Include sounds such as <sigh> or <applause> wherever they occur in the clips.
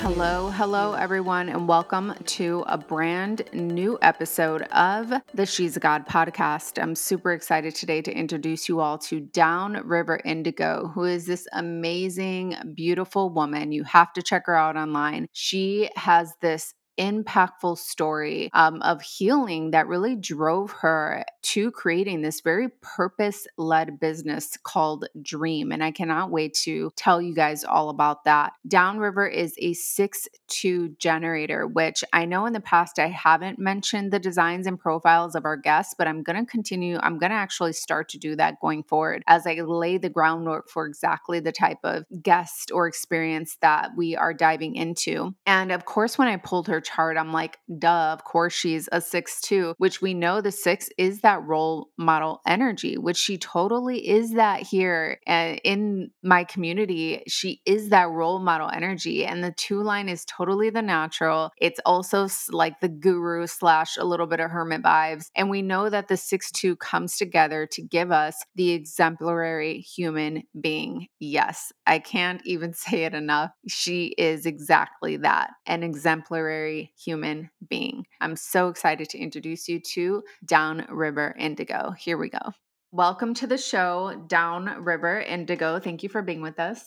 Hello, hello, everyone, and welcome to a brand new episode of the She's a God podcast. I'm super excited today to introduce you all to Down River Indigo, who is this amazing, beautiful woman. You have to check her out online. She has this impactful story um, of healing that really drove her to creating this very purpose led business called Dream. And I cannot wait to tell you guys all about that. Down River is a 6 2 generator, which I know in the past I haven't mentioned the designs and profiles of our guests, but I'm going to continue. I'm going to actually start to do that going forward as I lay the groundwork for exactly the type of guest or experience that we are diving into. And of course, when I pulled her I'm like, duh, of course she's a six two, which we know the six is that role model energy, which she totally is that here uh, in my community. She is that role model energy. And the two line is totally the natural. It's also like the guru slash a little bit of hermit vibes. And we know that the six two comes together to give us the exemplary human being. Yes, I can't even <laughs> say it enough. She is exactly that an exemplary human being. I'm so excited to introduce you to Down River Indigo. Here we go. Welcome to the show, Down River Indigo. Thank you for being with us.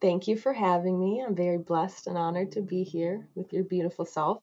Thank you for having me. I'm very blessed and honored to be here with your beautiful self.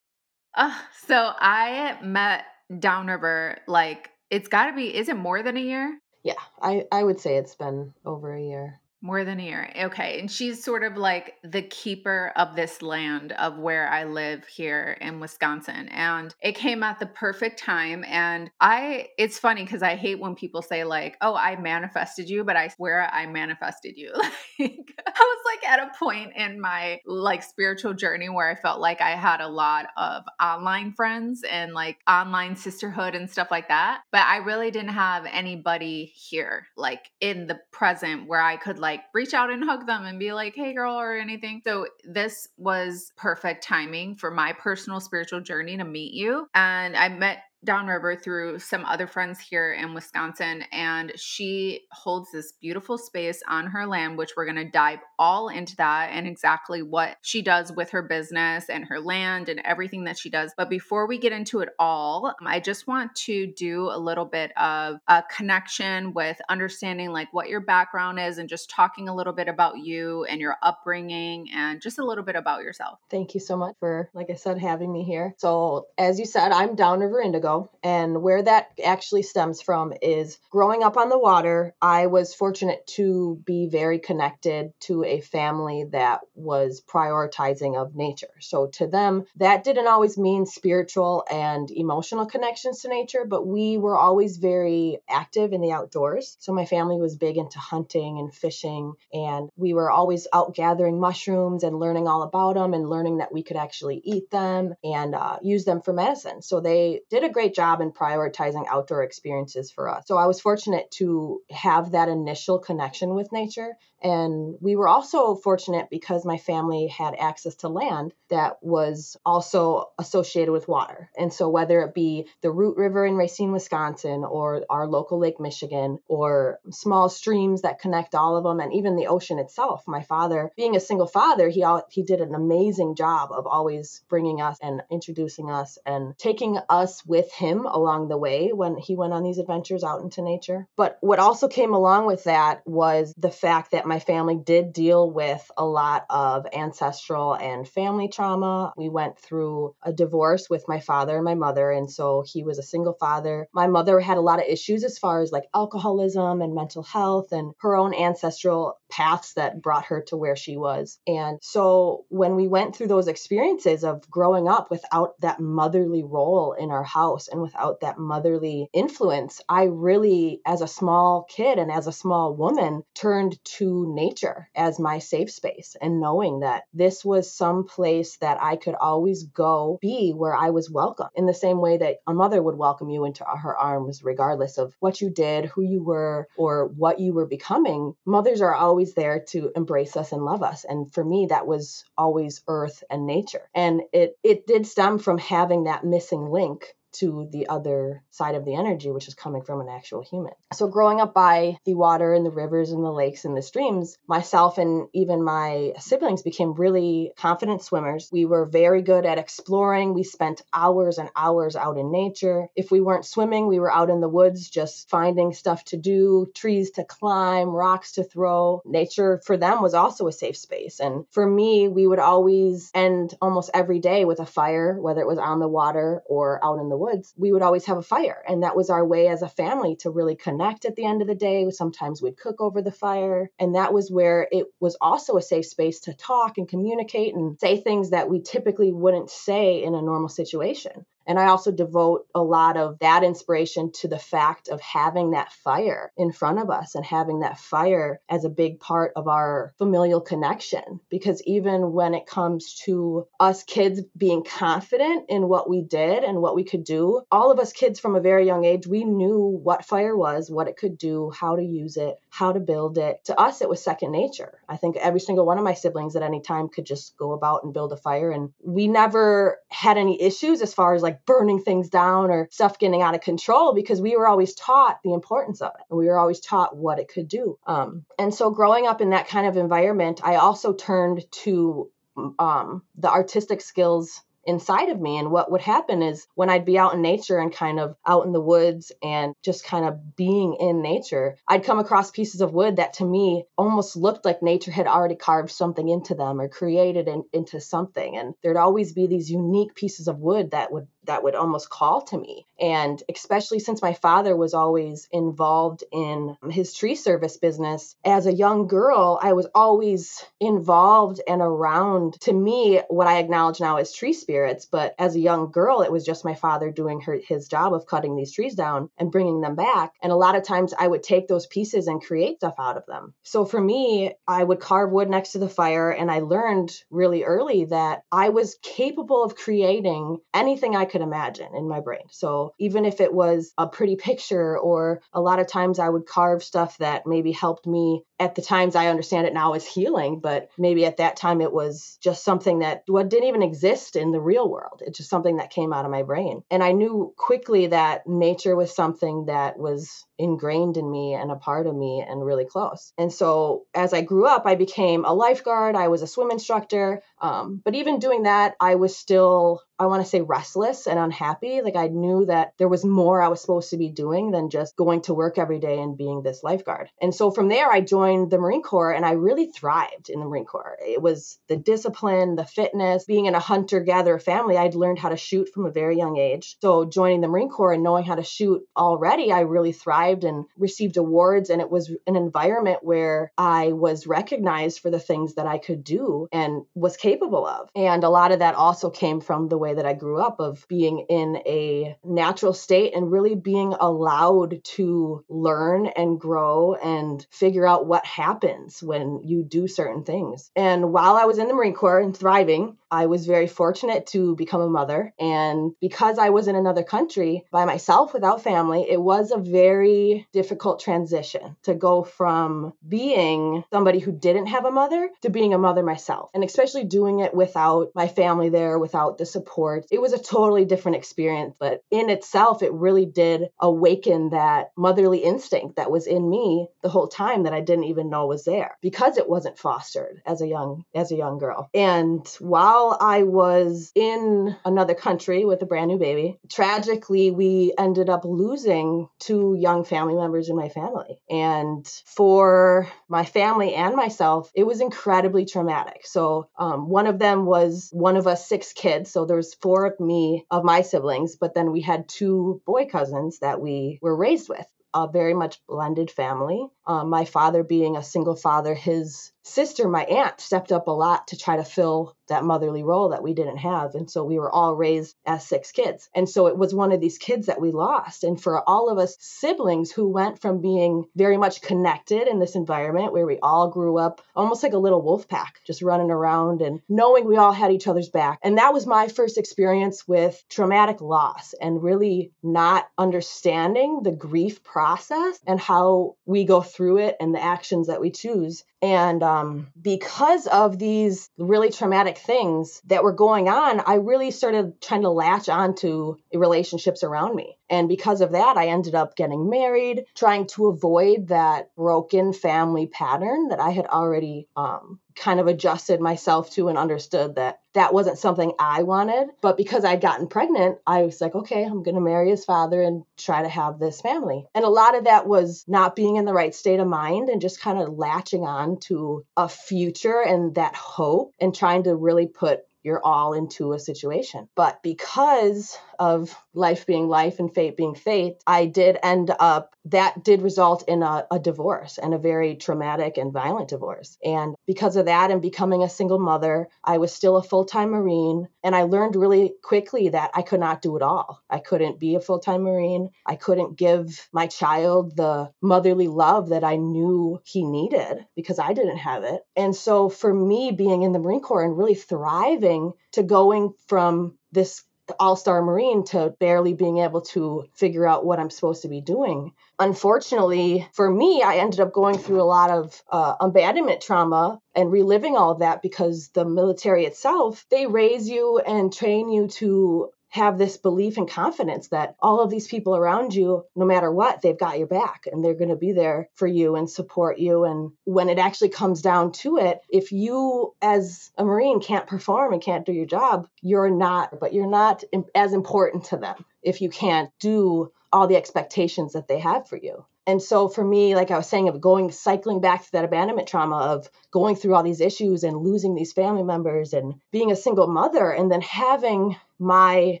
Uh, so I met Down River like it's got to be is it more than a year? Yeah, I I would say it's been over a year. More than a year. Okay. And she's sort of like the keeper of this land of where I live here in Wisconsin. And it came at the perfect time. And I, it's funny because I hate when people say, like, oh, I manifested you, but I swear I manifested you. <laughs> like, I was like at a point in my like spiritual journey where I felt like I had a lot of online friends and like online sisterhood and stuff like that. But I really didn't have anybody here, like in the present where I could like, like reach out and hug them and be like, hey, girl, or anything. So this was perfect timing for my personal spiritual journey to meet you. And I met Down River through some other friends here in Wisconsin, and she holds this beautiful space on her land, which we're going to dive all into that and exactly what she does with her business and her land and everything that she does. But before we get into it all, I just want to do a little bit of a connection with understanding like what your background is and just talking a little bit about you and your upbringing and just a little bit about yourself. Thank you so much for, like I said, having me here. So, as you said, I'm Down River Indigo And where that actually stems from is growing up on the water, I was fortunate to be very connected to a family that was prioritizing of nature. So to them, that didn't always mean spiritual and emotional connections to nature, but we were always very active in the outdoors. So my family was big into hunting and fishing, and we were always out gathering mushrooms and learning all about them and learning that we could actually eat them and uh, use them for medicine. So they did a great job in prioritizing outdoor experiences for us. So I was fortunate to have that initial connection with nature and we were also fortunate because my family had access to land that was also associated with water. And so, whether it be the Root River in Racine, Wisconsin, or our local Lake Michigan, or small streams that connect all of them, and even the ocean itself, my father, being a single father, he, he did an amazing job of always bringing us and introducing us and taking us with him along the way when he went on these adventures out into nature. But what also came along with that was the fact that my family did deal with a lot of ancestral and family trauma. We went through a divorce with my father and my mother, and so he was a single father. My mother had a lot of issues as far as like alcoholism and mental health and her own ancestral paths that brought her to where she was. And so when we went through those experiences of growing up without that motherly role in our house and without that motherly influence, I really, as a small kid and as a small woman, turned to nature as my safe space and knowing that this was some place that I could always go be where I was welcome in the same way that a mother would welcome you into her arms, regardless of what you did, who you were, or what you were becoming. Mothers are always there to embrace us and love us. And for me, that was always earth and nature. And it, it did stem from having that missing link to the other side of the energy, which is coming from an actual human. So, growing up by the water and the rivers and the lakes and the streams, myself and even my siblings became really confident swimmers. We were very good at exploring. We spent hours and hours out in nature. If we weren't swimming, we were out in the woods just finding stuff to do, trees to climb, rocks to throw. Nature for them was also a safe space. And for me, we would always end almost every day with a fire, whether it was on the water or out in the woods, we would always have a fire. And that was our way as a family to really connect at the end of the day. Sometimes we'd cook over the fire. And that was where it was also a safe space to talk and communicate and say things that we typically wouldn't say in a normal situation. And I also devote a lot of that inspiration to the fact of having that fire in front of us and having that fire as a big part of our familial connection. Because even when it comes to us kids being confident in what we did and what we could do, all of us kids from a very young age, we knew what fire was, what it could do, how to use it, how to build it. To us, it was second nature. I think every single one of my siblings at any time could just go about and build a fire. And we never had any issues as far as like burning things down or stuff getting out of control because we were always taught the importance of it and we were always taught what it could do. Um, and so growing up in that kind of environment, I also turned to um, the artistic skills inside of me. And what would happen is when I'd be out in nature and kind of out in the woods and just kind of being in nature, I'd come across pieces of wood that to me almost looked like nature had already carved something into them or created in, into something. And there'd always be these unique pieces of wood that would that would almost call to me. And especially since my father was always involved in his tree service business, as a young girl, I was always involved and around, to me, what I acknowledge now as tree spirits. But as a young girl, it was just my father doing her, his job of cutting these trees down and bringing them back. And a lot of times I would take those pieces and create stuff out of them. So for me, I would carve wood next to the fire. And I learned really early that I was capable of creating anything I could could imagine in my brain. So even if it was a pretty picture, or a lot of times I would carve stuff that maybe helped me at the times I understand it now as healing, but maybe at that time it was just something that what didn't even exist in the real world. It's just something that came out of my brain. And I knew quickly that nature was something that was ingrained in me and a part of me and really close. And so as I grew up, I became a lifeguard, I was a swim instructor. Um, but even doing that, I was still, I want to say, restless and unhappy. Like I knew that there was more I was supposed to be doing than just going to work every day and being this lifeguard. And so from there, I joined the Marine Corps and I really thrived in the Marine Corps. It was the discipline, the fitness, being in a hunter gatherer family. I'd learned how to shoot from a very young age. So joining the Marine Corps and knowing how to shoot already, I really thrived and received awards. And it was an environment where I was recognized for the things that I could do and was capable of. And a lot of that also came from the way that I grew up of being in a natural state and really being allowed to learn and grow and figure out what happens when you do certain things. And while I was in the Marine Corps and thriving, I was very fortunate to become a mother. And because I was in another country by myself without family, it was a very difficult transition to go from being somebody who didn't have a mother to being a mother myself. And especially doing it without my family there, without the support. It was a totally different experience. But in itself, it really did awaken that motherly instinct that was in me the whole time that I didn't even know was there because it wasn't fostered as a young as a young girl. And while I was in another country with a brand new baby, tragically we ended up losing two young family members in my family. And for my family and myself, it was incredibly traumatic. So um, one of them was one of us six kids. So there was four of me of my siblings, but then we had two boy cousins that we were raised with a very much blended family. Um, my father being a single father, his sister, my aunt, stepped up a lot to try to fill that motherly role that we didn't have. And so we were all raised as six kids. And so it was one of these kids that we lost. And for all of us siblings who went from being very much connected in this environment where we all grew up almost like a little wolf pack, just running around and knowing we all had each other's back. And that was my first experience with traumatic loss and really not understanding the grief process and how we go through it and the actions that we choose. And um, because of these really traumatic things that were going on, I really started trying to latch onto relationships around me. And because of that, I ended up getting married, trying to avoid that broken family pattern that I had already um, kind of adjusted myself to and understood that that wasn't something I wanted. But because I'd gotten pregnant, I was like, okay, I'm going to marry his father and try to have this family. And a lot of that was not being in the right state of mind and just kind of latching on to a future and that hope and trying to really put your all into a situation. But because of life being life and fate being fate, I did end up, that did result in a, a, divorce and a very traumatic and violent divorce. And because of that and becoming a single mother, I was still a full time Marine. And I learned really quickly that I could not do it all. I couldn't be a full time Marine. I couldn't give my child the motherly love that I knew he needed because I didn't have it. And so for me, being in the Marine Corps and really thriving to going from this all star Marine to barely being able to figure out what I'm supposed to be doing. Unfortunately, for me, I ended up going through a lot of uh, abandonment trauma and reliving all of that because the military itself, they raise you and train you to have this belief and confidence that all of these people around you, no matter what, they've got your back and they're going to be there for you and support you. And when it actually comes down to it, if you as a Marine can't perform and can't do your job, you're not, but you're not as important to them if you can't do all the expectations that they have for you. And so for me, like I was saying, of going cycling back to that abandonment trauma of going through all these issues and losing these family members and being a single mother and then having my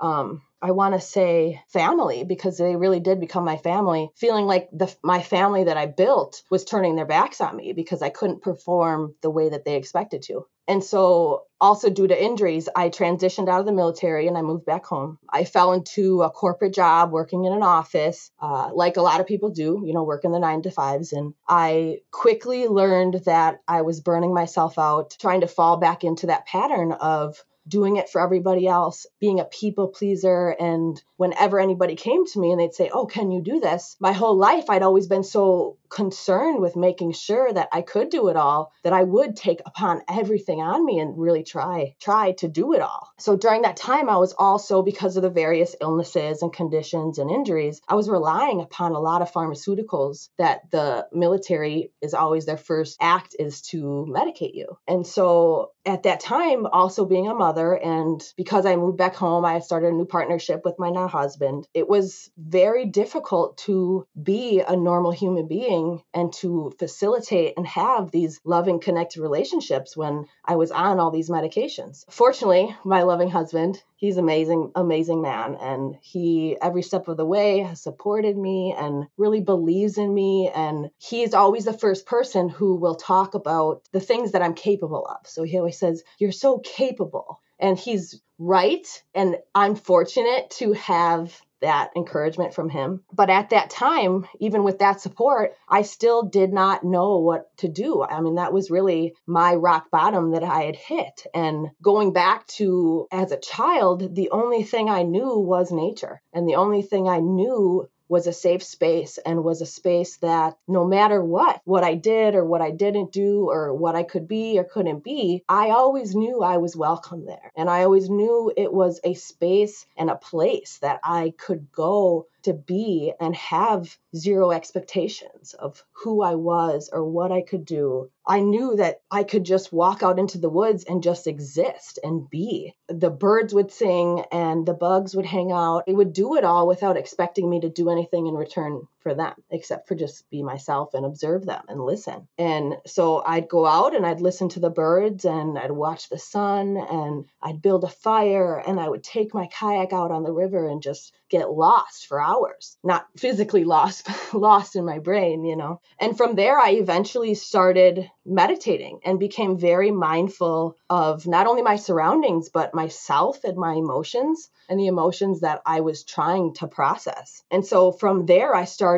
um I want to say family because they really did become my family. Feeling like the my family that I built was turning their backs on me because I couldn't perform the way that they expected to. And so, also due to injuries, I transitioned out of the military and I moved back home. I fell into a corporate job working in an office, uh, like a lot of people do, you know, working the nine to fives. And I quickly learned that I was burning myself out, trying to fall back into that pattern of doing it for everybody else, being a people pleaser. And whenever anybody came to me and they'd say, Oh, can you do this? My whole life, I'd always been so concerned with making sure that I could do it all that I would take upon everything on me and really try try to do it all. So during that time I was also because of the various illnesses and conditions and injuries, I was relying upon a lot of pharmaceuticals that the military is always their first act is to medicate you. And so at that time also being a mother and because I moved back home I started a new partnership with my now husband. It was very difficult to be a normal human being and to facilitate and have these loving, connected relationships when I was on all these medications. Fortunately, my loving husband, he's amazing, amazing man. And he, every step of the way, has supported me and really believes in me. And he's always the first person who will talk about the things that I'm capable of. So he always says, You're so capable. And he's right. And I'm fortunate to have that encouragement from him. But at that time, even with that support, I still did not know what to do. I mean, that was really my rock bottom that I had hit. And going back to as a child, the only thing I knew was nature. And the only thing I knew was a safe space and was a space that no matter what, what I did or what I didn't do or what I could be or couldn't be, I always knew I was welcome there. And I always knew it was a space and a place that I could go to be and have zero expectations of who I was or what I could do. I knew that I could just walk out into the woods and just exist and be. The birds would sing and the bugs would hang out. It would do it all without expecting me to do anything in return for them, except for just be myself and observe them and listen. And so I'd go out and I'd listen to the birds and I'd watch the sun and I'd build a fire and I would take my kayak out on the river and just get lost for hours. Not physically lost, <laughs> but lost in my brain, you know. And from there, I eventually started meditating and became very mindful of not only my surroundings, but myself and my emotions and the emotions that I was trying to process. And so from there, I started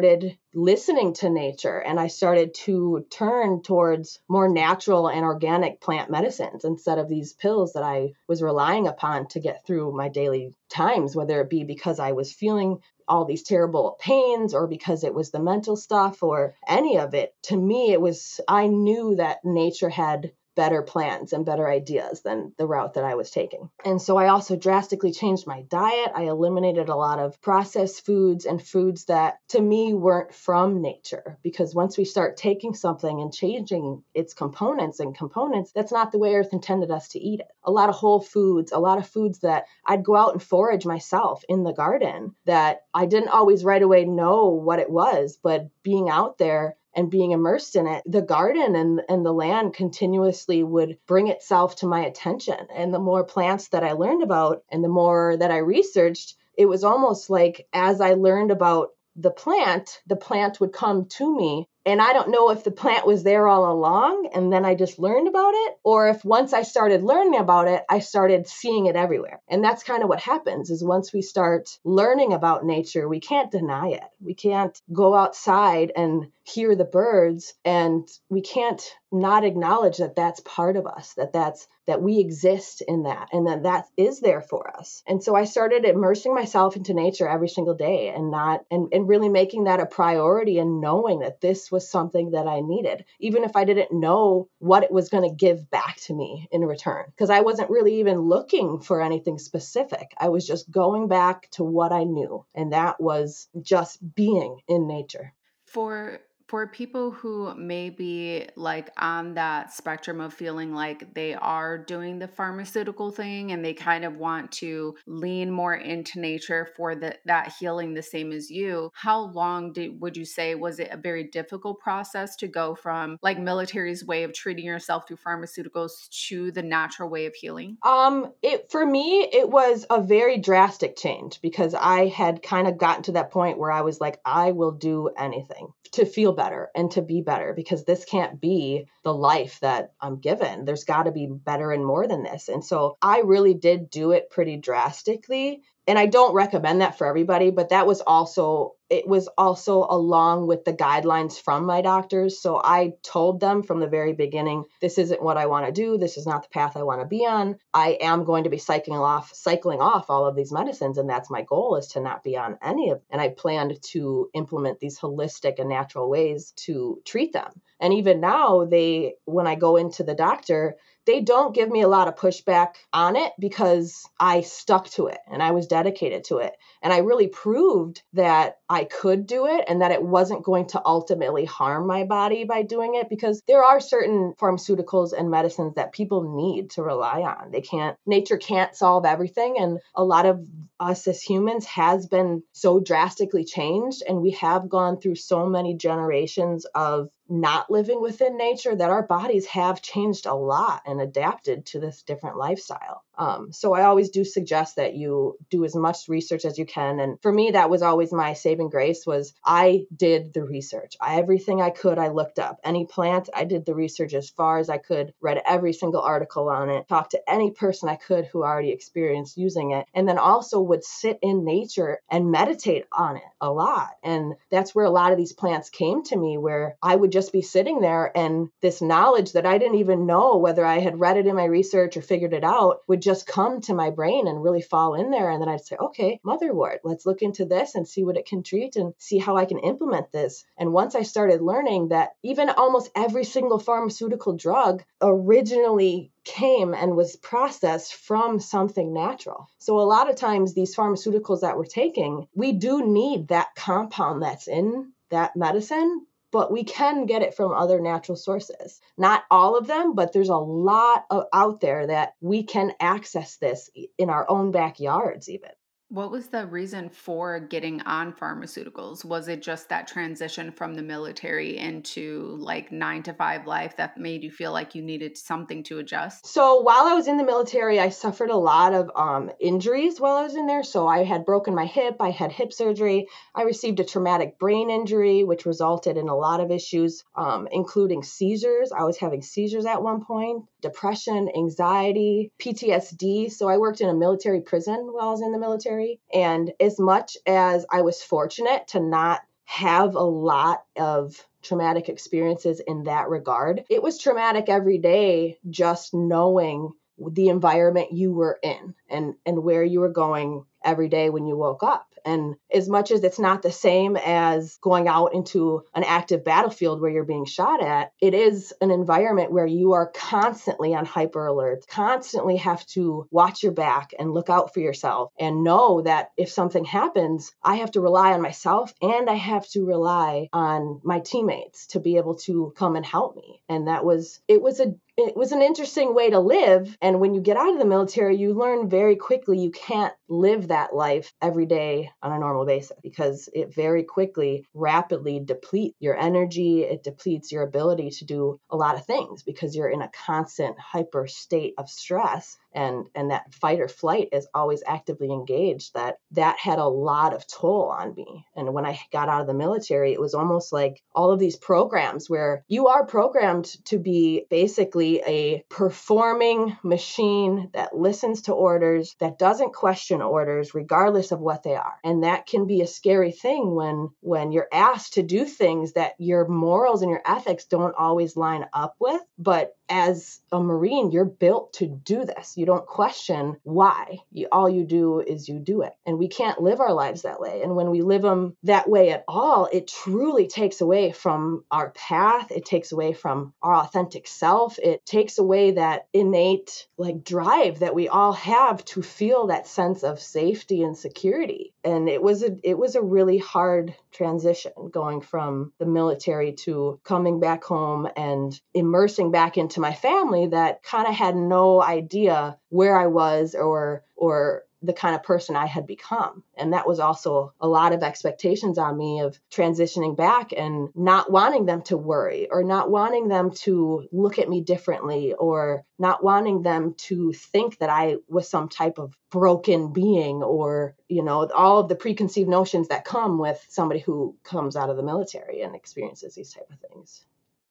listening to nature and I started to turn towards more natural and organic plant medicines instead of these pills that I was relying upon to get through my daily times, whether it be because I was feeling all these terrible pains or because it was the mental stuff or any of it. To me, it was, I knew that nature had better plans and better ideas than the route that I was taking. And so I also drastically changed my diet. I eliminated a lot of processed foods and foods that to me weren't from nature because once we start taking something and changing its components and components, that's not the way earth intended us to eat it. A lot of whole foods, a lot of foods that I'd go out and forage myself in the garden that I didn't always right away know what it was, but being out there and being immersed in it, the garden and, and the land continuously would bring itself to my attention. And the more plants that I learned about and the more that I researched, it was almost like as I learned about the plant, the plant would come to me and I don't know if the plant was there all along and then I just learned about it, or if once I started learning about it, I started seeing it everywhere. And that's kind of what happens is once we start learning about nature, we can't deny it. We can't go outside and hear the birds and we can't not acknowledge that that's part of us, that that's that we exist in that and that that is there for us. And so I started immersing myself into nature every single day and not and, and really making that a priority and knowing that this was something that I needed, even if I didn't know what it was going to give back to me in return. Because I wasn't really even looking for anything specific. I was just going back to what I knew, and that was just being in nature. For for people who may be like on that spectrum of feeling like they are doing the pharmaceutical thing and they kind of want to lean more into nature for the, that healing the same as you how long did would you say was it a very difficult process to go from like military's way of treating yourself through pharmaceuticals to the natural way of healing? Um it for me it was a very drastic change because i had kind of gotten to that point where i was like i will do anything to feel better and to be better because this can't be the life that I'm given. There's got to be better and more than this. And so I really did do it pretty drastically and I don't recommend that for everybody, but that was also it was also along with the guidelines from my doctors. So I told them from the very beginning, this isn't what I want to do. This is not the path I want to be on. I am going to be cycling off cycling off all of these medicines and that's my goal is to not be on any of and I planned to implement these holistic and natural ways to treat them. And even now they when I go into the doctor, they don't give me a lot of pushback on it because I stuck to it and I was dedicated to it. And I really proved that I could do it and that it wasn't going to ultimately harm my body by doing it because there are certain pharmaceuticals and medicines that people need to rely on. They can't, nature can't solve everything. And a lot of us as humans has been so drastically changed. And we have gone through so many generations of not living within nature that our bodies have changed a lot and adapted to this different lifestyle. Um, so I always do suggest that you do as much research as you can. And for me, that was always my saving grace was I did the research. I, everything I could, I looked up. Any plant, I did the research as far as I could, read every single article on it, talked to any person I could who already experienced using it, and then also would sit in nature and meditate on it a lot. And that's where a lot of these plants came to me, where I would just be sitting there and this knowledge that I didn't even know whether I had read it in my research or figured it out would just come to my brain and really fall in there. And then I'd say, okay, motherwort, let's look into this and see what it can treat and see how I can implement this. And once I started learning that even almost every single pharmaceutical drug originally came and was processed from something natural. So, a lot of times, these pharmaceuticals that we're taking, we do need that compound that's in that medicine but we can get it from other natural sources. Not all of them, but there's a lot of, out there that we can access this in our own backyards, even. What was the reason for getting on pharmaceuticals? Was it just that transition from the military into like nine to five life that made you feel like you needed something to adjust? So while I was in the military, I suffered a lot of um, injuries while I was in there. So I had broken my hip, I had hip surgery, I received a traumatic brain injury, which resulted in a lot of issues, um, including seizures. I was having seizures at one point, depression, anxiety, PTSD. So I worked in a military prison while I was in the military military. And as much as I was fortunate to not have a lot of traumatic experiences in that regard, it was traumatic every day just knowing the environment you were in and and where you were going every day when you woke up and as much as it's not the same as going out into an active battlefield where you're being shot at, it is an environment where you are constantly on hyper alert, constantly have to watch your back and look out for yourself and know that if something happens, I have to rely on myself and I have to rely on my teammates to be able to come and help me. And that was, it was a it was an interesting way to live. And when you get out of the military, you learn very quickly you can't live that life every day on a normal basis because it very quickly, rapidly depletes your energy. It depletes your ability to do a lot of things because you're in a constant hyper state of stress and and that fight or flight is always actively engaged that that had a lot of toll on me. And when i got out of the military it was almost like all of these programs where you are programmed to be basically a performing machine that listens to orders that doesn't question orders regardless of what they are. And that can be a scary thing when when you're asked to do things that your morals and your ethics don't always line up with. But as a marine you're built to do this you don't question why. You, all you do is you do it. And we can't live our lives that way. And when we live them that way at all it truly takes away from our path. It takes away from our authentic self. It takes away that innate like drive that we all have to feel that sense of safety and security. And it was a it was a really hard transition going from the military to coming back home and immersing back into my family that kind of had no idea where I was or or the kind of person I had become. And that was also a lot of expectations on me of transitioning back and not wanting them to worry or not wanting them to look at me differently or not wanting them to think that I was some type of broken being or, you know, all of the preconceived notions that come with somebody who comes out of the military and experiences these type of things.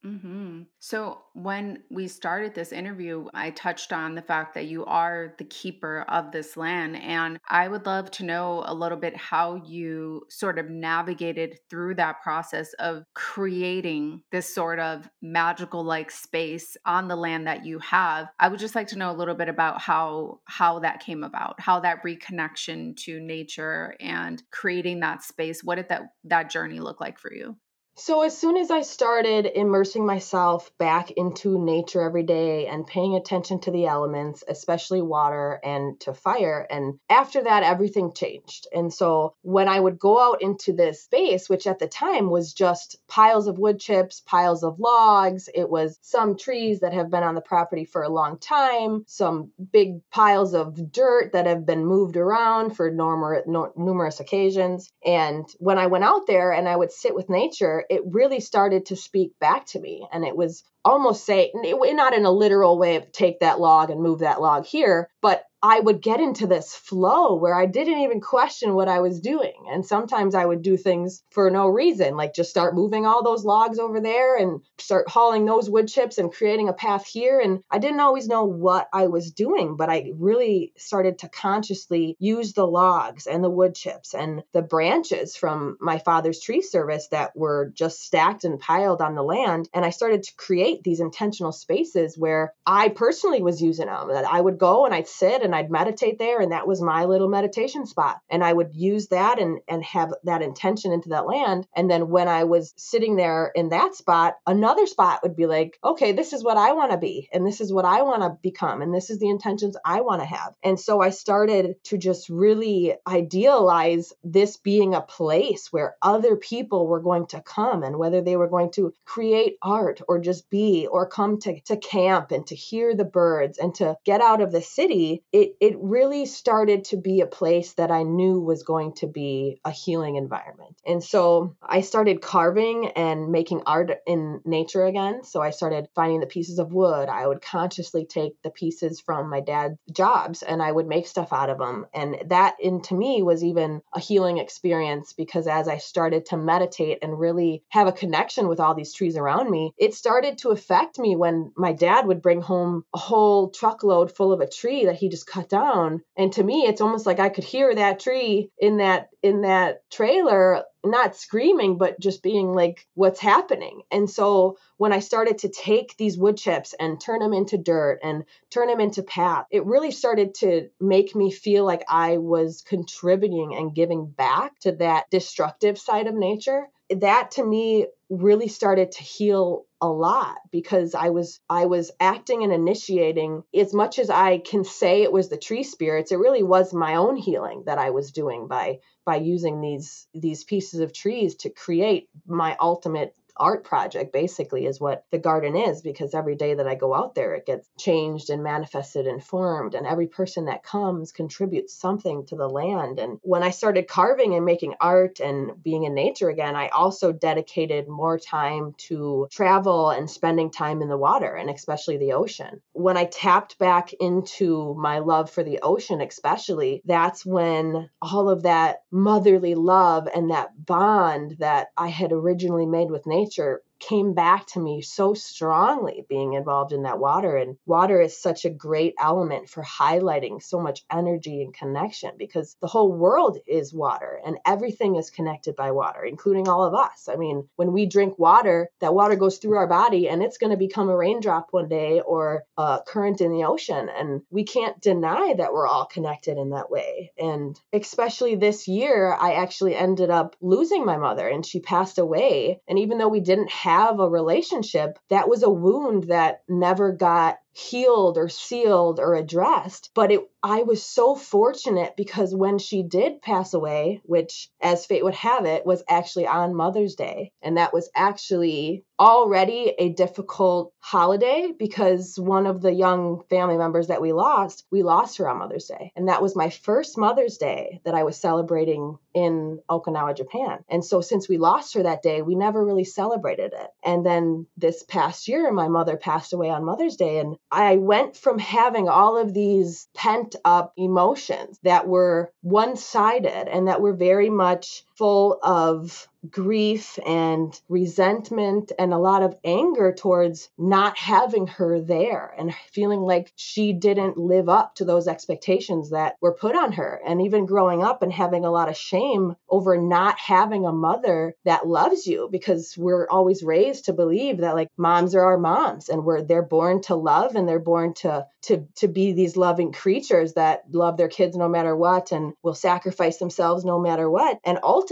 Mm-hmm. So, when we started this interview, I touched on the fact that you are the keeper of this land. And I would love to know a little bit how you sort of navigated through that process of creating this sort of magical like space on the land that you have. I would just like to know a little bit about how how that came about, how that reconnection to nature and creating that space. What did that that journey look like for you? So, as soon as I started immersing myself back into nature every day and paying attention to the elements, especially water and to fire, and after that, everything changed. And so, when I would go out into this space, which at the time was just piles of wood chips, piles of logs, it was some trees that have been on the property for a long time, some big piles of dirt that have been moved around for numerous occasions. And when I went out there and I would sit with nature, it really started to speak back to me. And it was almost say, not in a literal way of take that log and move that log here, but I would get into this flow where I didn't even question what I was doing. And sometimes I would do things for no reason, like just start moving all those logs over there and start hauling those wood chips and creating a path here. And I didn't always know what I was doing, but I really started to consciously use the logs and the wood chips and the branches from my father's tree service that were just stacked and piled on the land. And I started to create these intentional spaces where I personally was using them. That I would go and I'd sit and I'd meditate there and that was my little meditation spot. And I would use that and and have that intention into that land. And then when I was sitting there in that spot, another spot would be like, okay, this is what I want to be and this is what I want to become and this is the intentions I want to have. And so I started to just really idealize this being a place where other people were going to come and whether they were going to create art or just be or come to, to camp and to hear the birds and to get out of the city, it it really started to be a place that I knew was going to be a healing environment. And so I started carving and making art in nature again. So I started finding the pieces of wood. I would consciously take the pieces from my dad's jobs and I would make stuff out of them. And that in to me was even a healing experience because as I started to meditate and really have a connection with all these trees around me, it started to affect me when my dad would bring home a whole truckload full of a tree that he just cut down. And to me it's almost like i could hear that tree in that in that trailer not screaming but just being like what's happening? And so when i started to take these wood chips and turn them into dirt and turn them into path it really started to make me feel like i was contributing and giving back to that destructive side of nature. That to me really started to heal a lot because I was I was acting and initiating. As much as I can say it was the tree spirits it really was my own healing that I was doing by by using these these pieces of trees to create my ultimate art project basically is what the garden is because every day that I go out there it gets changed and manifested and formed and every person that comes contributes something to the land. And when I started carving and making art and being in nature again I also dedicated more time to travel and spending time in the water and especially the ocean. When I tapped back into my love for the ocean especially that's when all of that motherly love and that bond that I had originally made with nature nature came back to me so strongly being involved in that water. And water is such a great element for highlighting so much energy and connection because the whole world is water and everything is connected by water, including all of us. I mean, when we drink water, that water goes through our body and it's going to become a raindrop one day or a current in the ocean. And we can't deny that we're all connected in that way. And especially this year, I actually ended up losing my mother and she passed away. And even though we didn't have a relationship, that was a wound that never got healed or sealed or addressed. But it, I was so fortunate because when she did pass away, which as fate would have it, was actually on Mother's Day. And that was actually already a difficult holiday because one of the young family members that we lost, we lost her on Mother's Day. And that was my first Mother's Day that I was celebrating in Okinawa, Japan. And so since we lost her that day, we never really celebrated it. And then this past year, my mother passed away on Mother's Day. And I went from having all of these pent up emotions that were one sided and that were very much full of grief and resentment and a lot of anger towards not having her there and feeling like she didn't live up to those expectations that were put on her. And even growing up and having a lot of shame over not having a mother that loves you because we're always raised to believe that like moms are our moms and we're they're born to love and they're born to to to be these loving creatures that love their kids no matter what and will sacrifice themselves no matter what. And ultimately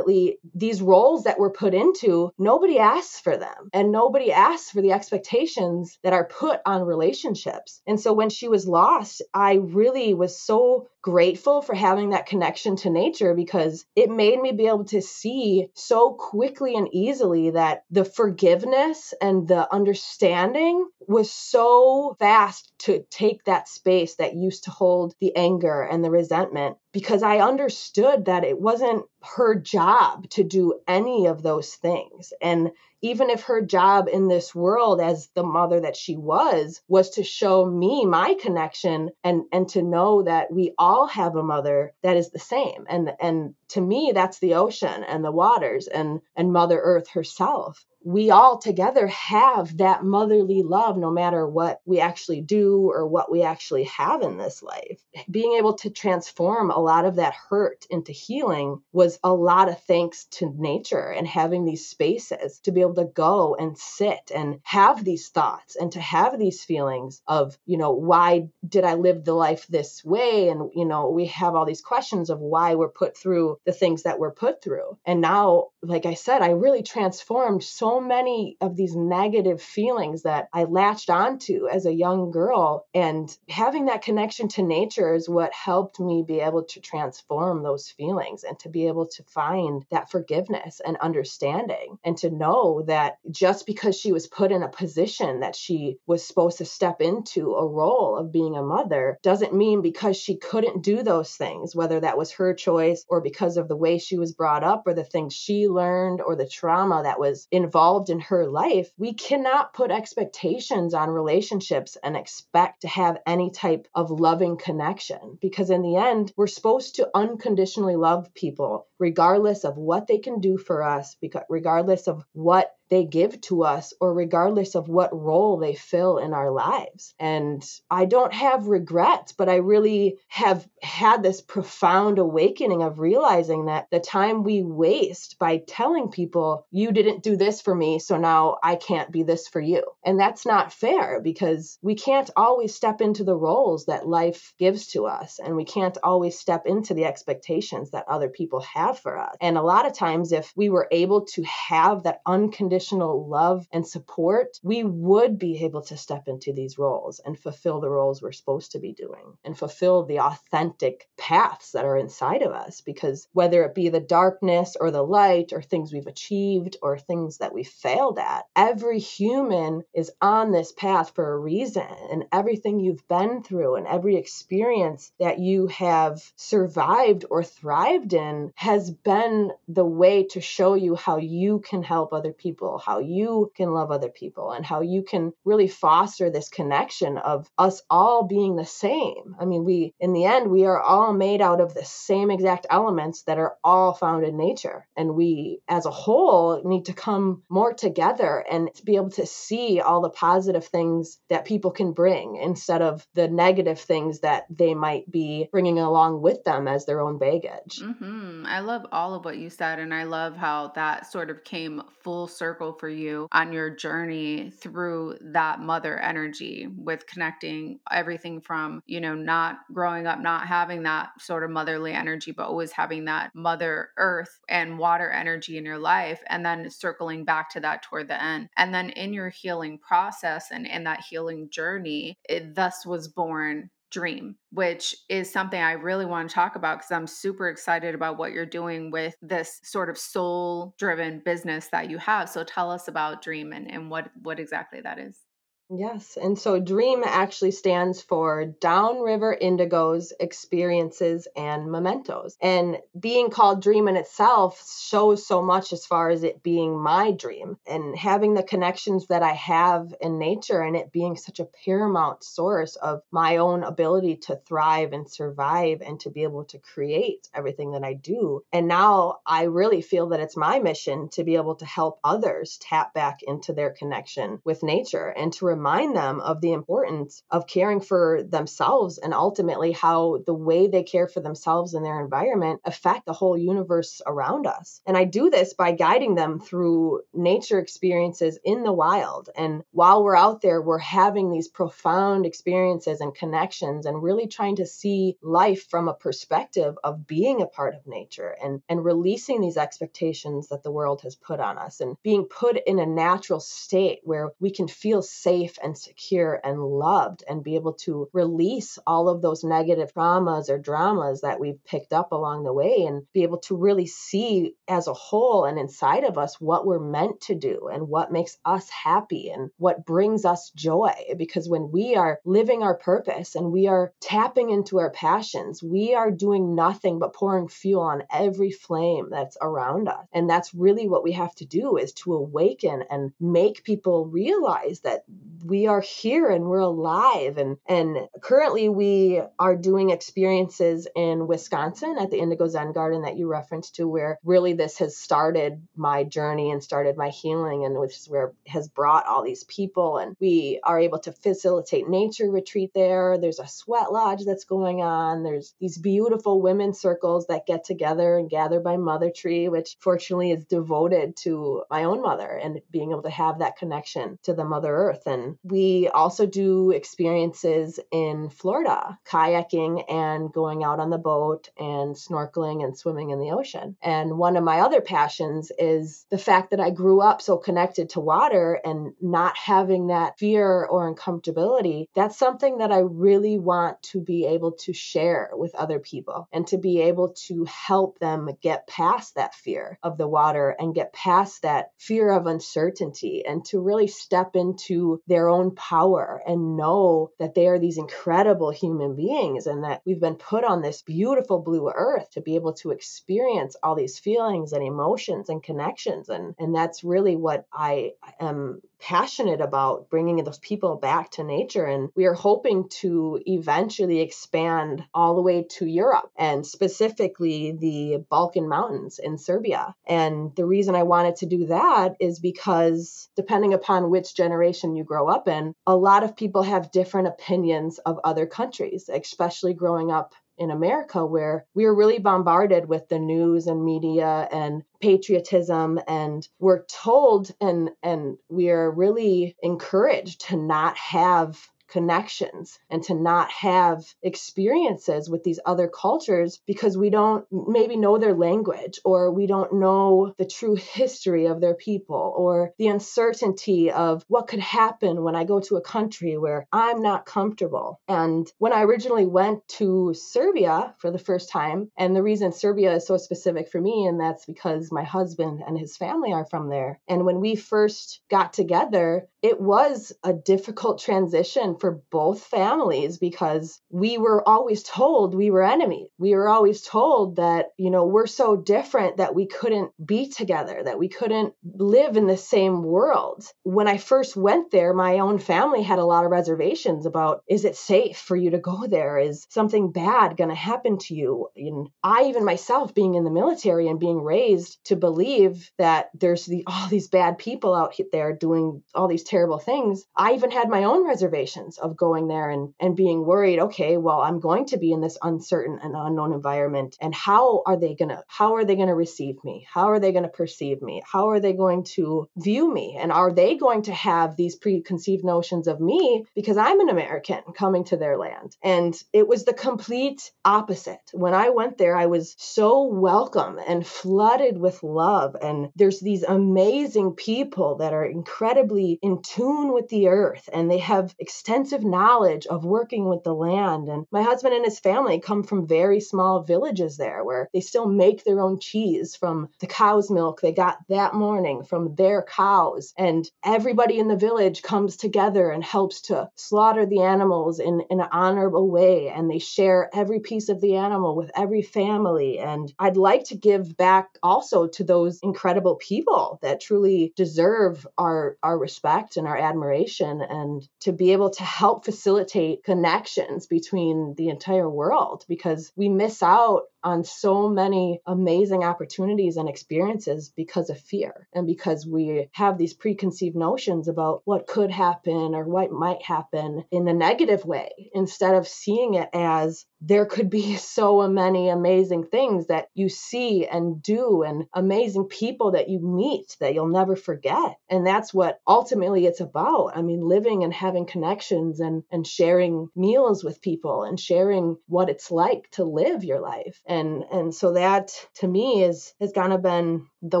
these roles roles that we're put into, nobody asks for them and nobody asks for the expectations that are put on relationships. And so when she was lost, I really was so grateful for having that connection to nature because it made me be able to see so quickly and easily that the forgiveness and the understanding was so fast to take that space that used to hold the anger and the resentment because I understood that it wasn't her job to do any of those things. And even if her job in this world as the mother that she was was to show me my connection and and to know that we all have a mother that is the same. And and to me that's the ocean and the waters and and mother earth herself we all together have that motherly love no matter what we actually do or what we actually have in this life. Being able to transform a lot of that hurt into healing was a lot of thanks to nature and having these spaces to be able to go and sit and have these thoughts and to have these feelings of, you know, why did I live the life this way? And, you know, we have all these questions of why we're put through the things that we're put through. And now, like I said, I really transformed so many of these negative feelings that I latched onto as a young girl. And having that connection to nature is what helped me be able to transform those feelings and to be able to find that forgiveness and understanding and to know that just because she was put in a position that she was supposed to step into a role of being a mother doesn't mean because she couldn't do those things, whether that was her choice or because of the way she was brought up or the things she learned or the trauma that was involved in her life, we cannot put expectations on relationships and expect to have any type of loving connection because in the end, we're supposed to unconditionally love people regardless of what they can do for us, because regardless of what they give to us or regardless of what role they fill in our lives. And I don't have regrets, but I really have had this profound awakening of realizing that the time we waste by telling people, you didn't do this for me, so now I can't be this for you. And that's not fair because we can't always step into the roles that life gives to us, and we can't always step into the expectations that other people have for us. And a lot of times, if we were able to have that unconditional unconditional love and support, we would be able to step into these roles and fulfill the roles we're supposed to be doing and fulfill the authentic paths that are inside of us. Because whether it be the darkness or the light or things we've achieved or things that we failed at, every human is on this path for a reason. And everything you've been through and every experience that you have survived or thrived in has been the way to show you how you can help other people people, how you can love other people, and how you can really foster this connection of us all being the same. I mean, we, in the end, we are all made out of the same exact elements that are all found in nature. And we, as a whole, need to come more together and be able to see all the positive things that people can bring instead of the negative things that they might be bringing along with them as their own baggage. Mm-hmm. I love all of what you said. And I love how that sort of came full circle circle for you on your journey through that mother energy with connecting everything from, you know, not growing up, not having that sort of motherly energy, but always having that mother earth and water energy in your life. And then circling back to that toward the end. And then in your healing process and in that healing journey, it thus was born dream, which is something I really want to talk about because I'm super excited about what you're doing with this sort of soul driven business that you have. So tell us about Dream and, and what, what exactly that is. Yes. And so DREAM actually stands for Down River Indigos Experiences and Mementos. And being called Dream in itself shows so much as far as it being my dream and having the connections that I have in nature and it being such a paramount source of my own ability to thrive and survive and to be able to create everything that I do. And now I really feel that it's my mission to be able to help others tap back into their connection with nature and to remind them of the importance of caring for themselves and ultimately how the way they care for themselves and their environment affect the whole universe around us. And I do this by guiding them through nature experiences in the wild. And while we're out there, we're having these profound experiences and connections and really trying to see life from a perspective of being a part of nature and, and releasing these expectations that the world has put on us and being put in a natural state where we can feel safe safe and secure and loved and be able to release all of those negative traumas or dramas that we've picked up along the way and be able to really see as a whole and inside of us what we're meant to do and what makes us happy and what brings us joy. Because when we are living our purpose and we are tapping into our passions, we are doing nothing but pouring fuel on every flame that's around us. And that's really what we have to do is to awaken and make people realize that we are here and we're alive and and currently we are doing experiences in Wisconsin at the Indigo Zen Garden that you referenced to where really this has started my journey and started my healing and which is where has brought all these people and we are able to facilitate nature retreat there. There's a sweat lodge that's going on. There's these beautiful women circles that get together and gather by mother tree which fortunately is devoted to my own mother and being able to have that connection to the mother earth and we also do experiences in Florida kayaking and going out on the boat and snorkeling and swimming in the ocean. And one of my other passions is the fact that I grew up so connected to water and not having that fear or uncomfortability, that's something that I really want to be able to share with other people and to be able to help them get past that fear of the water and get past that fear of uncertainty and to really step into their own power and know that they are these incredible human beings and that we've been put on this beautiful blue earth to be able to experience all these feelings and emotions and connections. And and that's really what I am passionate about bringing those people back to nature. And we are hoping to eventually expand all the way to Europe and specifically the Balkan Mountains in Serbia. And the reason I wanted to do that is because depending upon which generation you grow up in, a lot of people have different opinions of other countries, especially growing up in America where we are really bombarded with the news and media and patriotism and we're told and and we are really encouraged to not have connections and to not have experiences with these other cultures because we don't maybe know their language or we don't know the true history of their people or the uncertainty of what could happen when I go to a country where I'm not comfortable. And when I originally went to Serbia for the first time, and the reason Serbia is so specific for me, and that's because my husband and his family are from there. And when we first got together, it was a difficult transition for both families because we were always told we were enemies. We were always told that, you know, we're so different that we couldn't be together, that we couldn't live in the same world. When I first went there, my own family had a lot of reservations about is it safe for you to go there? Is something bad going to happen to you? And I, even myself, being in the military and being raised to believe that there's the, all these bad people out there doing all these terrible things, I even had my own reservations of going there and and being worried okay well i'm going to be in this uncertain and unknown environment and how are they to how are they to receive me? How are they to perceive me? How are they going to view me? And are they going to have these preconceived notions of me because i'm an american coming to their land? And it was the complete opposite. When i went there i was so welcome and flooded with love and there's these amazing people that are incredibly in tune with the earth and they have extensive knowledge of working with the land. And my husband and his family come from very small villages there where they still make their own cheese from the cow's milk they got that morning from their cows. And everybody in the village comes together and helps to slaughter the animals in, in an honorable way. And they share every piece of the animal with every family. And I'd like to give back also to those incredible people that truly deserve our, our respect and our admiration and to be able to help facilitate connections between the entire world because we miss out on so many amazing opportunities and experiences because of fear and because we have these preconceived notions about what could happen or what might happen in a negative way instead of seeing it as there could be <laughs> so many amazing things that you see and do and amazing people that you meet that you'll never forget. And that's what ultimately it's about. I mean living and having connections and and sharing meals with people and sharing what it's like to live your life. and and so that to me is has kind of been the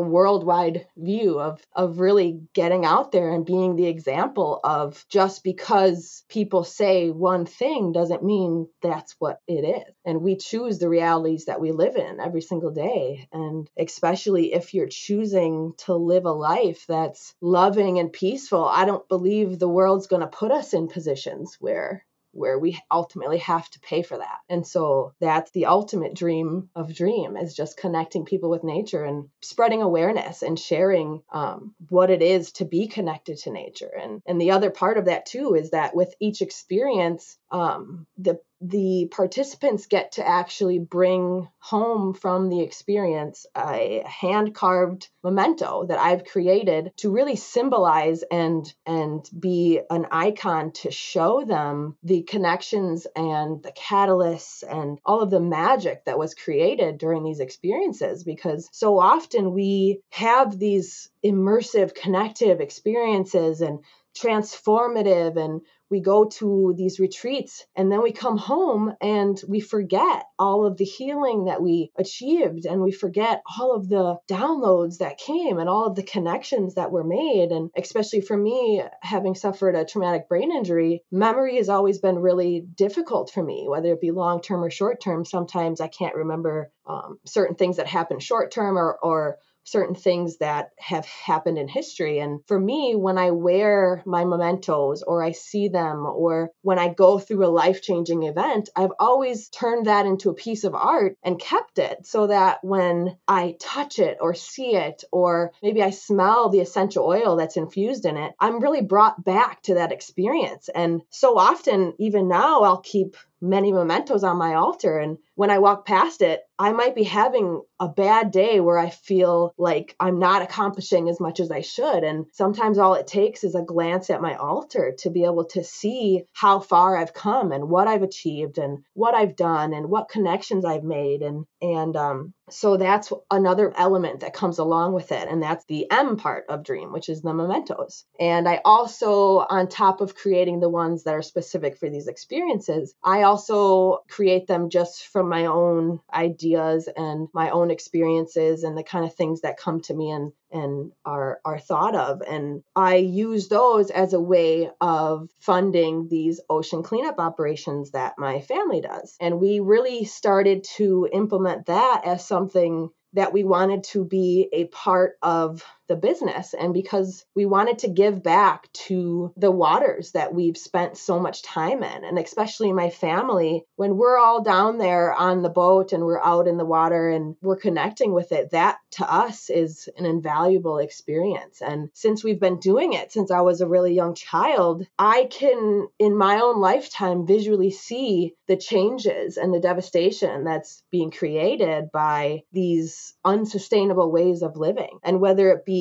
worldwide view of of really getting out there and being the example of just because people say one thing doesn't mean that's what it is. And we choose the realities that we live in every single day. And especially if you're choosing to live a life that's loving and peaceful i don't believe the world's going to put us in positions where where we ultimately have to pay for that. And so that's the ultimate dream of dream is just connecting people with nature and spreading awareness and sharing um, what it is to be connected to nature. And and the other part of that too is that with each experience, um, the the participants get to actually bring home from the experience a hand carved memento that I've created to really symbolize and and be an icon to show them the connections and the catalysts and all of the magic that was created during these experiences because so often we have these immersive connective experiences and transformative and we go to these retreats and then we come home and we forget all of the healing that we achieved and we forget all of the downloads that came and all of the connections that were made. And especially for me having suffered a traumatic brain injury memory has always been really difficult for me whether it be long term or short term sometimes i can't remember um, certain things that happened short term or, or certain things that have happened in history. And for me, when I wear my mementos or I see them or when I go through a life changing event, I've always turned that into a piece of art and kept it so that when I touch it or see it, or maybe I smell the essential oil that's infused in it, I'm really brought back to that experience. And so often, even now, I'll keep many mementos on my altar. And when I walk past it, I might be having a bad day where I feel like I'm not accomplishing as much as I should. And sometimes all it takes is a glance at my altar to be able to see how far I've come and what I've achieved and what I've done and what connections I've made. And and um, so that's another element that comes along with it. And that's the M part of Dream, which is the mementos. And I also, on top of creating the ones that are specific for these experiences, I also create them just from my own ideas and my own experiences and the kind of things that come to me and and are are thought of. And i use those as a way of funding these ocean cleanup operations that my family does. And we really started to implement that as something that we wanted to be a part of the business. And because we wanted to give back to the waters that we've spent so much time in. And especially my family when we're all down there on the boat and we're out in the water and we're connecting with it that to us is an invaluable experience. And since we've been doing it since I was a really young child I can in my own lifetime visually see the changes and the devastation that's being created by these unsustainable ways of living. And whether it be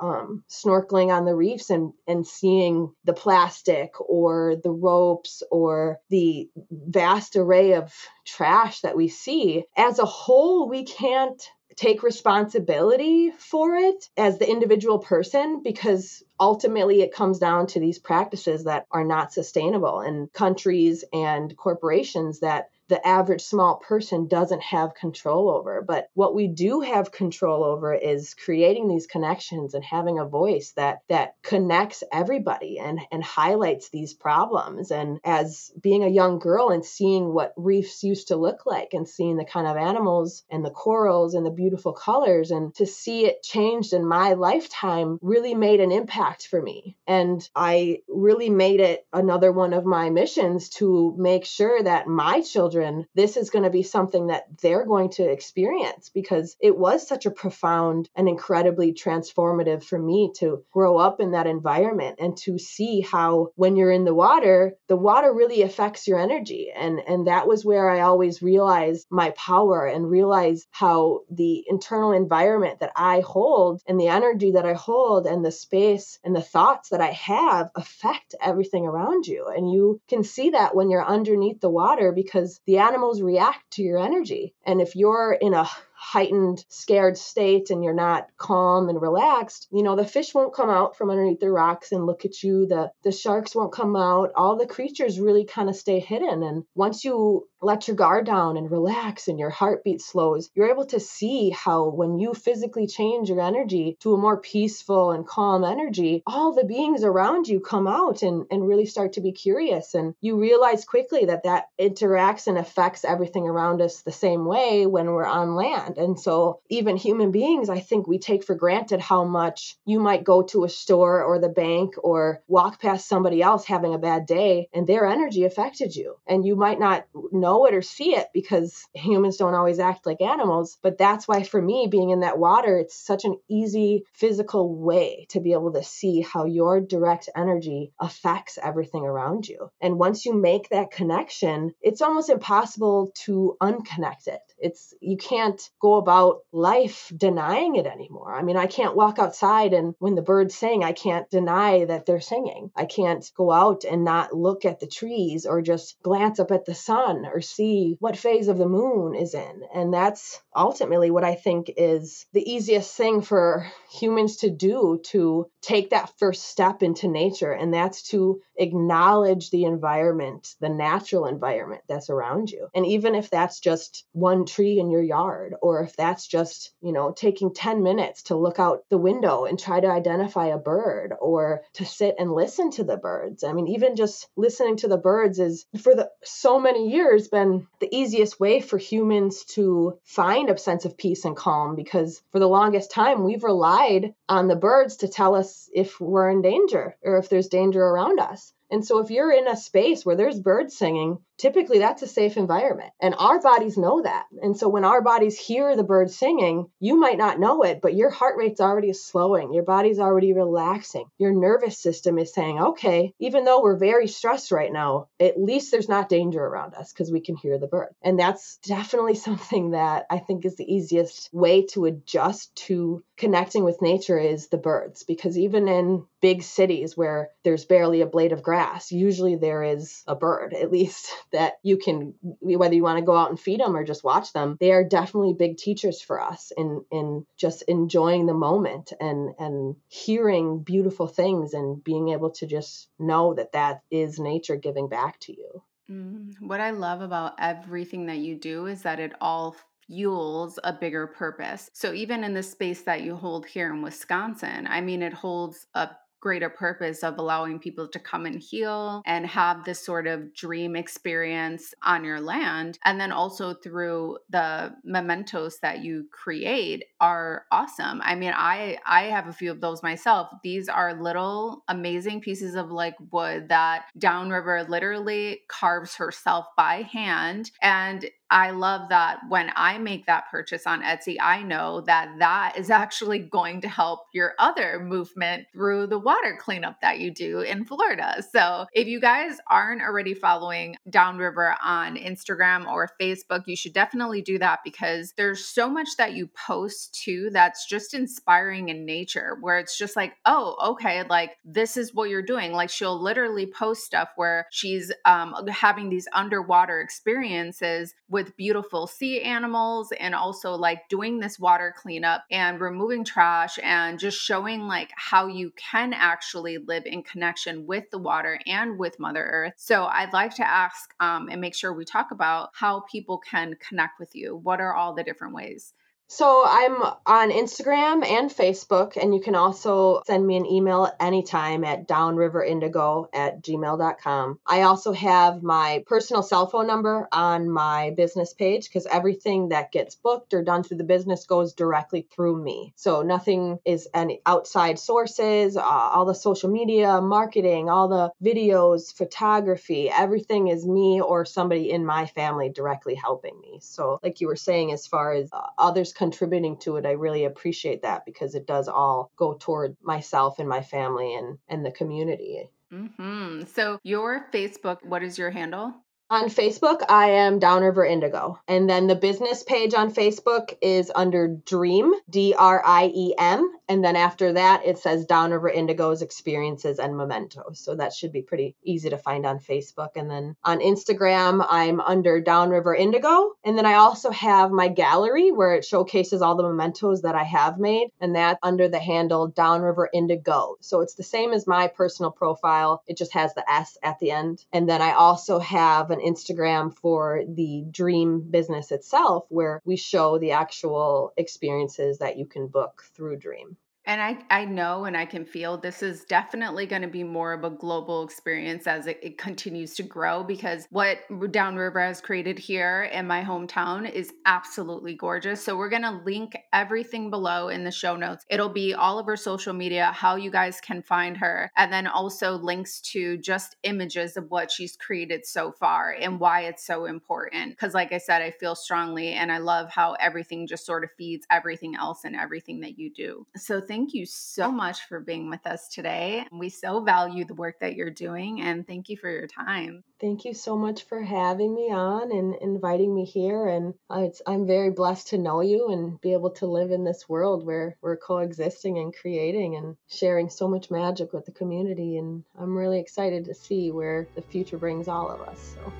um, snorkeling on the reefs and, and seeing the plastic or the ropes or the vast array of trash that we see, as a whole, we can't take responsibility for it as the individual person because ultimately it comes down to these practices that are not sustainable and countries and corporations that the average small person doesn't have control over. But what we do have control over is creating these connections and having a voice that that connects everybody and and highlights these problems. And as being a young girl and seeing what reefs used to look like and seeing the kind of animals and the corals and the beautiful colors and to see it changed in my lifetime really made an impact for me. And I really made it another one of my missions to make sure that my children children, this is going to be something that they're going to experience because it was such a profound and incredibly transformative for me to grow up in that environment and to see how when you're in the water, the water really affects your energy. And and that was where I always realized my power and realized how the internal environment that I hold and the energy that I hold and the space and the thoughts that I have affect everything around you. And you can see that when you're underneath the water because the animals react to your energy. And if you're in a heightened, scared state and you're not calm and relaxed, you know, the fish won't come out from underneath the rocks and look at you. The the sharks won't come out. All the creatures really kind of stay hidden. And once you let your guard down and relax and your heartbeat slows, you're able to see how when you physically change your energy to a more peaceful and calm energy, all the beings around you come out and, and really start to be curious. And you realize quickly that that interacts and affects everything around us the same way when we're on land. And so, even human beings, I think we take for granted how much you might go to a store or the bank or walk past somebody else having a bad day and their energy affected you. And you might not know it or see it because humans don't always act like animals. But that's why, for me, being in that water, it's such an easy physical way to be able to see how your direct energy affects everything around you. And once you make that connection, it's almost impossible to unconnect it. It's you can't go about life denying it anymore. I mean, I can't walk outside and when the birds sing, I can't deny that they're singing. I can't go out and not look at the trees or just glance up at the sun or see what phase of the moon is in. And that's ultimately what I think is the easiest thing for humans to do to take that first step into nature and that's to acknowledge the environment, the natural environment that's around you. And even if that's just one tree in your yard or if that's just, you know, taking 10 minutes to look out the window and try to identify a bird or to sit and listen to the birds. I mean, even just listening to the birds is for the so many years been the easiest way for humans to find a sense of peace and calm because for the longest time we've relied on the birds to tell us if we're in danger or if there's danger around us. And so if you're in a space where there's birds singing, typically that's a safe environment. And our bodies know that. And so when our bodies hear the birds singing, you might not know it, but your heart rate's already slowing. Your body's already relaxing. Your nervous system is saying, okay, even though we're very stressed right now, at least there's not danger around us because we can hear the bird. And that's definitely <laughs> something that I think is the easiest way to adjust to connecting with nature is the birds. Because even in big cities where there's barely a blade of grass, usually there is a bird, at least <laughs> that you can whether you want to go out and feed them or just watch them they are definitely big teachers for us in in just enjoying the moment and and hearing beautiful things and being able to just know that that is nature giving back to you mm, what i love about everything that you do is that it all fuels a bigger purpose. So even in the space that you hold here in Wisconsin, I mean it holds a greater purpose of allowing people to come and heal and have this sort of dream experience on your land. And then also through the mementos that you create are awesome. I mean, I I have a few of those myself. These are little amazing pieces of like wood that Down River literally carves herself by hand and I love that when I make that purchase on Etsy, I know that that is <laughs> actually going to help your other movement through the water cleanup that you do in Florida. So, if you guys aren't already following Down River on Instagram or Facebook, you should definitely do that because there's so much that you post too that's just inspiring in nature, where it's just like, oh, okay, like this is what you're doing. Like, she'll literally post stuff where she's um, having these underwater experiences with beautiful sea animals and also like doing this water cleanup and removing trash and just showing like how you can actually live in connection with the water and with Mother Earth. So I'd like to ask um, and make sure we talk about how people can connect with you. What are all the different ways? So I'm on Instagram and Facebook, and you can also send me an email anytime at downriverindigo at gmail.com. I also have my personal cell phone number on my business page because everything that gets booked or done through the business goes directly through me. So nothing is any outside sources, uh, all the social media, marketing, all the videos, photography, everything is me or somebody in my family directly helping me. So, like you were saying, as far as uh, others contributing to it, I really appreciate that because it does all go toward myself and my family and, and the community. Mm-hmm. So, your Facebook, what is your handle? On Facebook, I am Down River Indigo. And then the business page on Facebook is under Dream, D R I E M, And then after that, it says Down River Indigo's experiences and mementos. So that should be pretty easy to find on Facebook. And then on Instagram, I'm under Down River Indigo. And then I also have my gallery where it showcases all the mementos that I have made, and that under the handle Down River Indigo. So it's the same as my personal profile, it just has the S at the end. And then I also have an Instagram for the dream business itself where we show the actual experiences that you can book through Dream. And I, I know and I can feel this is definitely going to be more of a global experience as it, it, continues to grow because what Down River has created here in my hometown is absolutely gorgeous. So we're going to link everything below in the show notes. It'll be all of her social media, how you guys can find her, and then also links to just images of what she's created so far and why it's so important. Because, like I said, I feel strongly and I love how everything just sort of feeds everything else and everything that you do. So, thank thank you so much for being with us today. We so value the work that you're doing and thank you for your time. Thank you so much for having me on and inviting me here. And uh, I'm very blessed to know you and be able to live in this world where we're coexisting and creating and sharing so much magic with the community. And I'm really excited to see where the future brings all of us. So.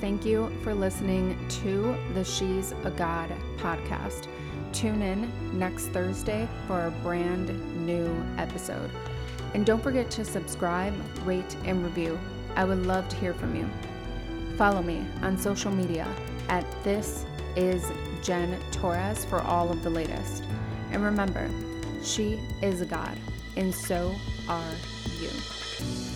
Thank you for listening to the She's a God podcast. Tune in next Thursday for a brand new episode. And don't forget to subscribe, rate, and review. I would love to hear from you. Follow me on social media at This Is Jen Torres for all of the latest. And remember, she is a God, and so are you.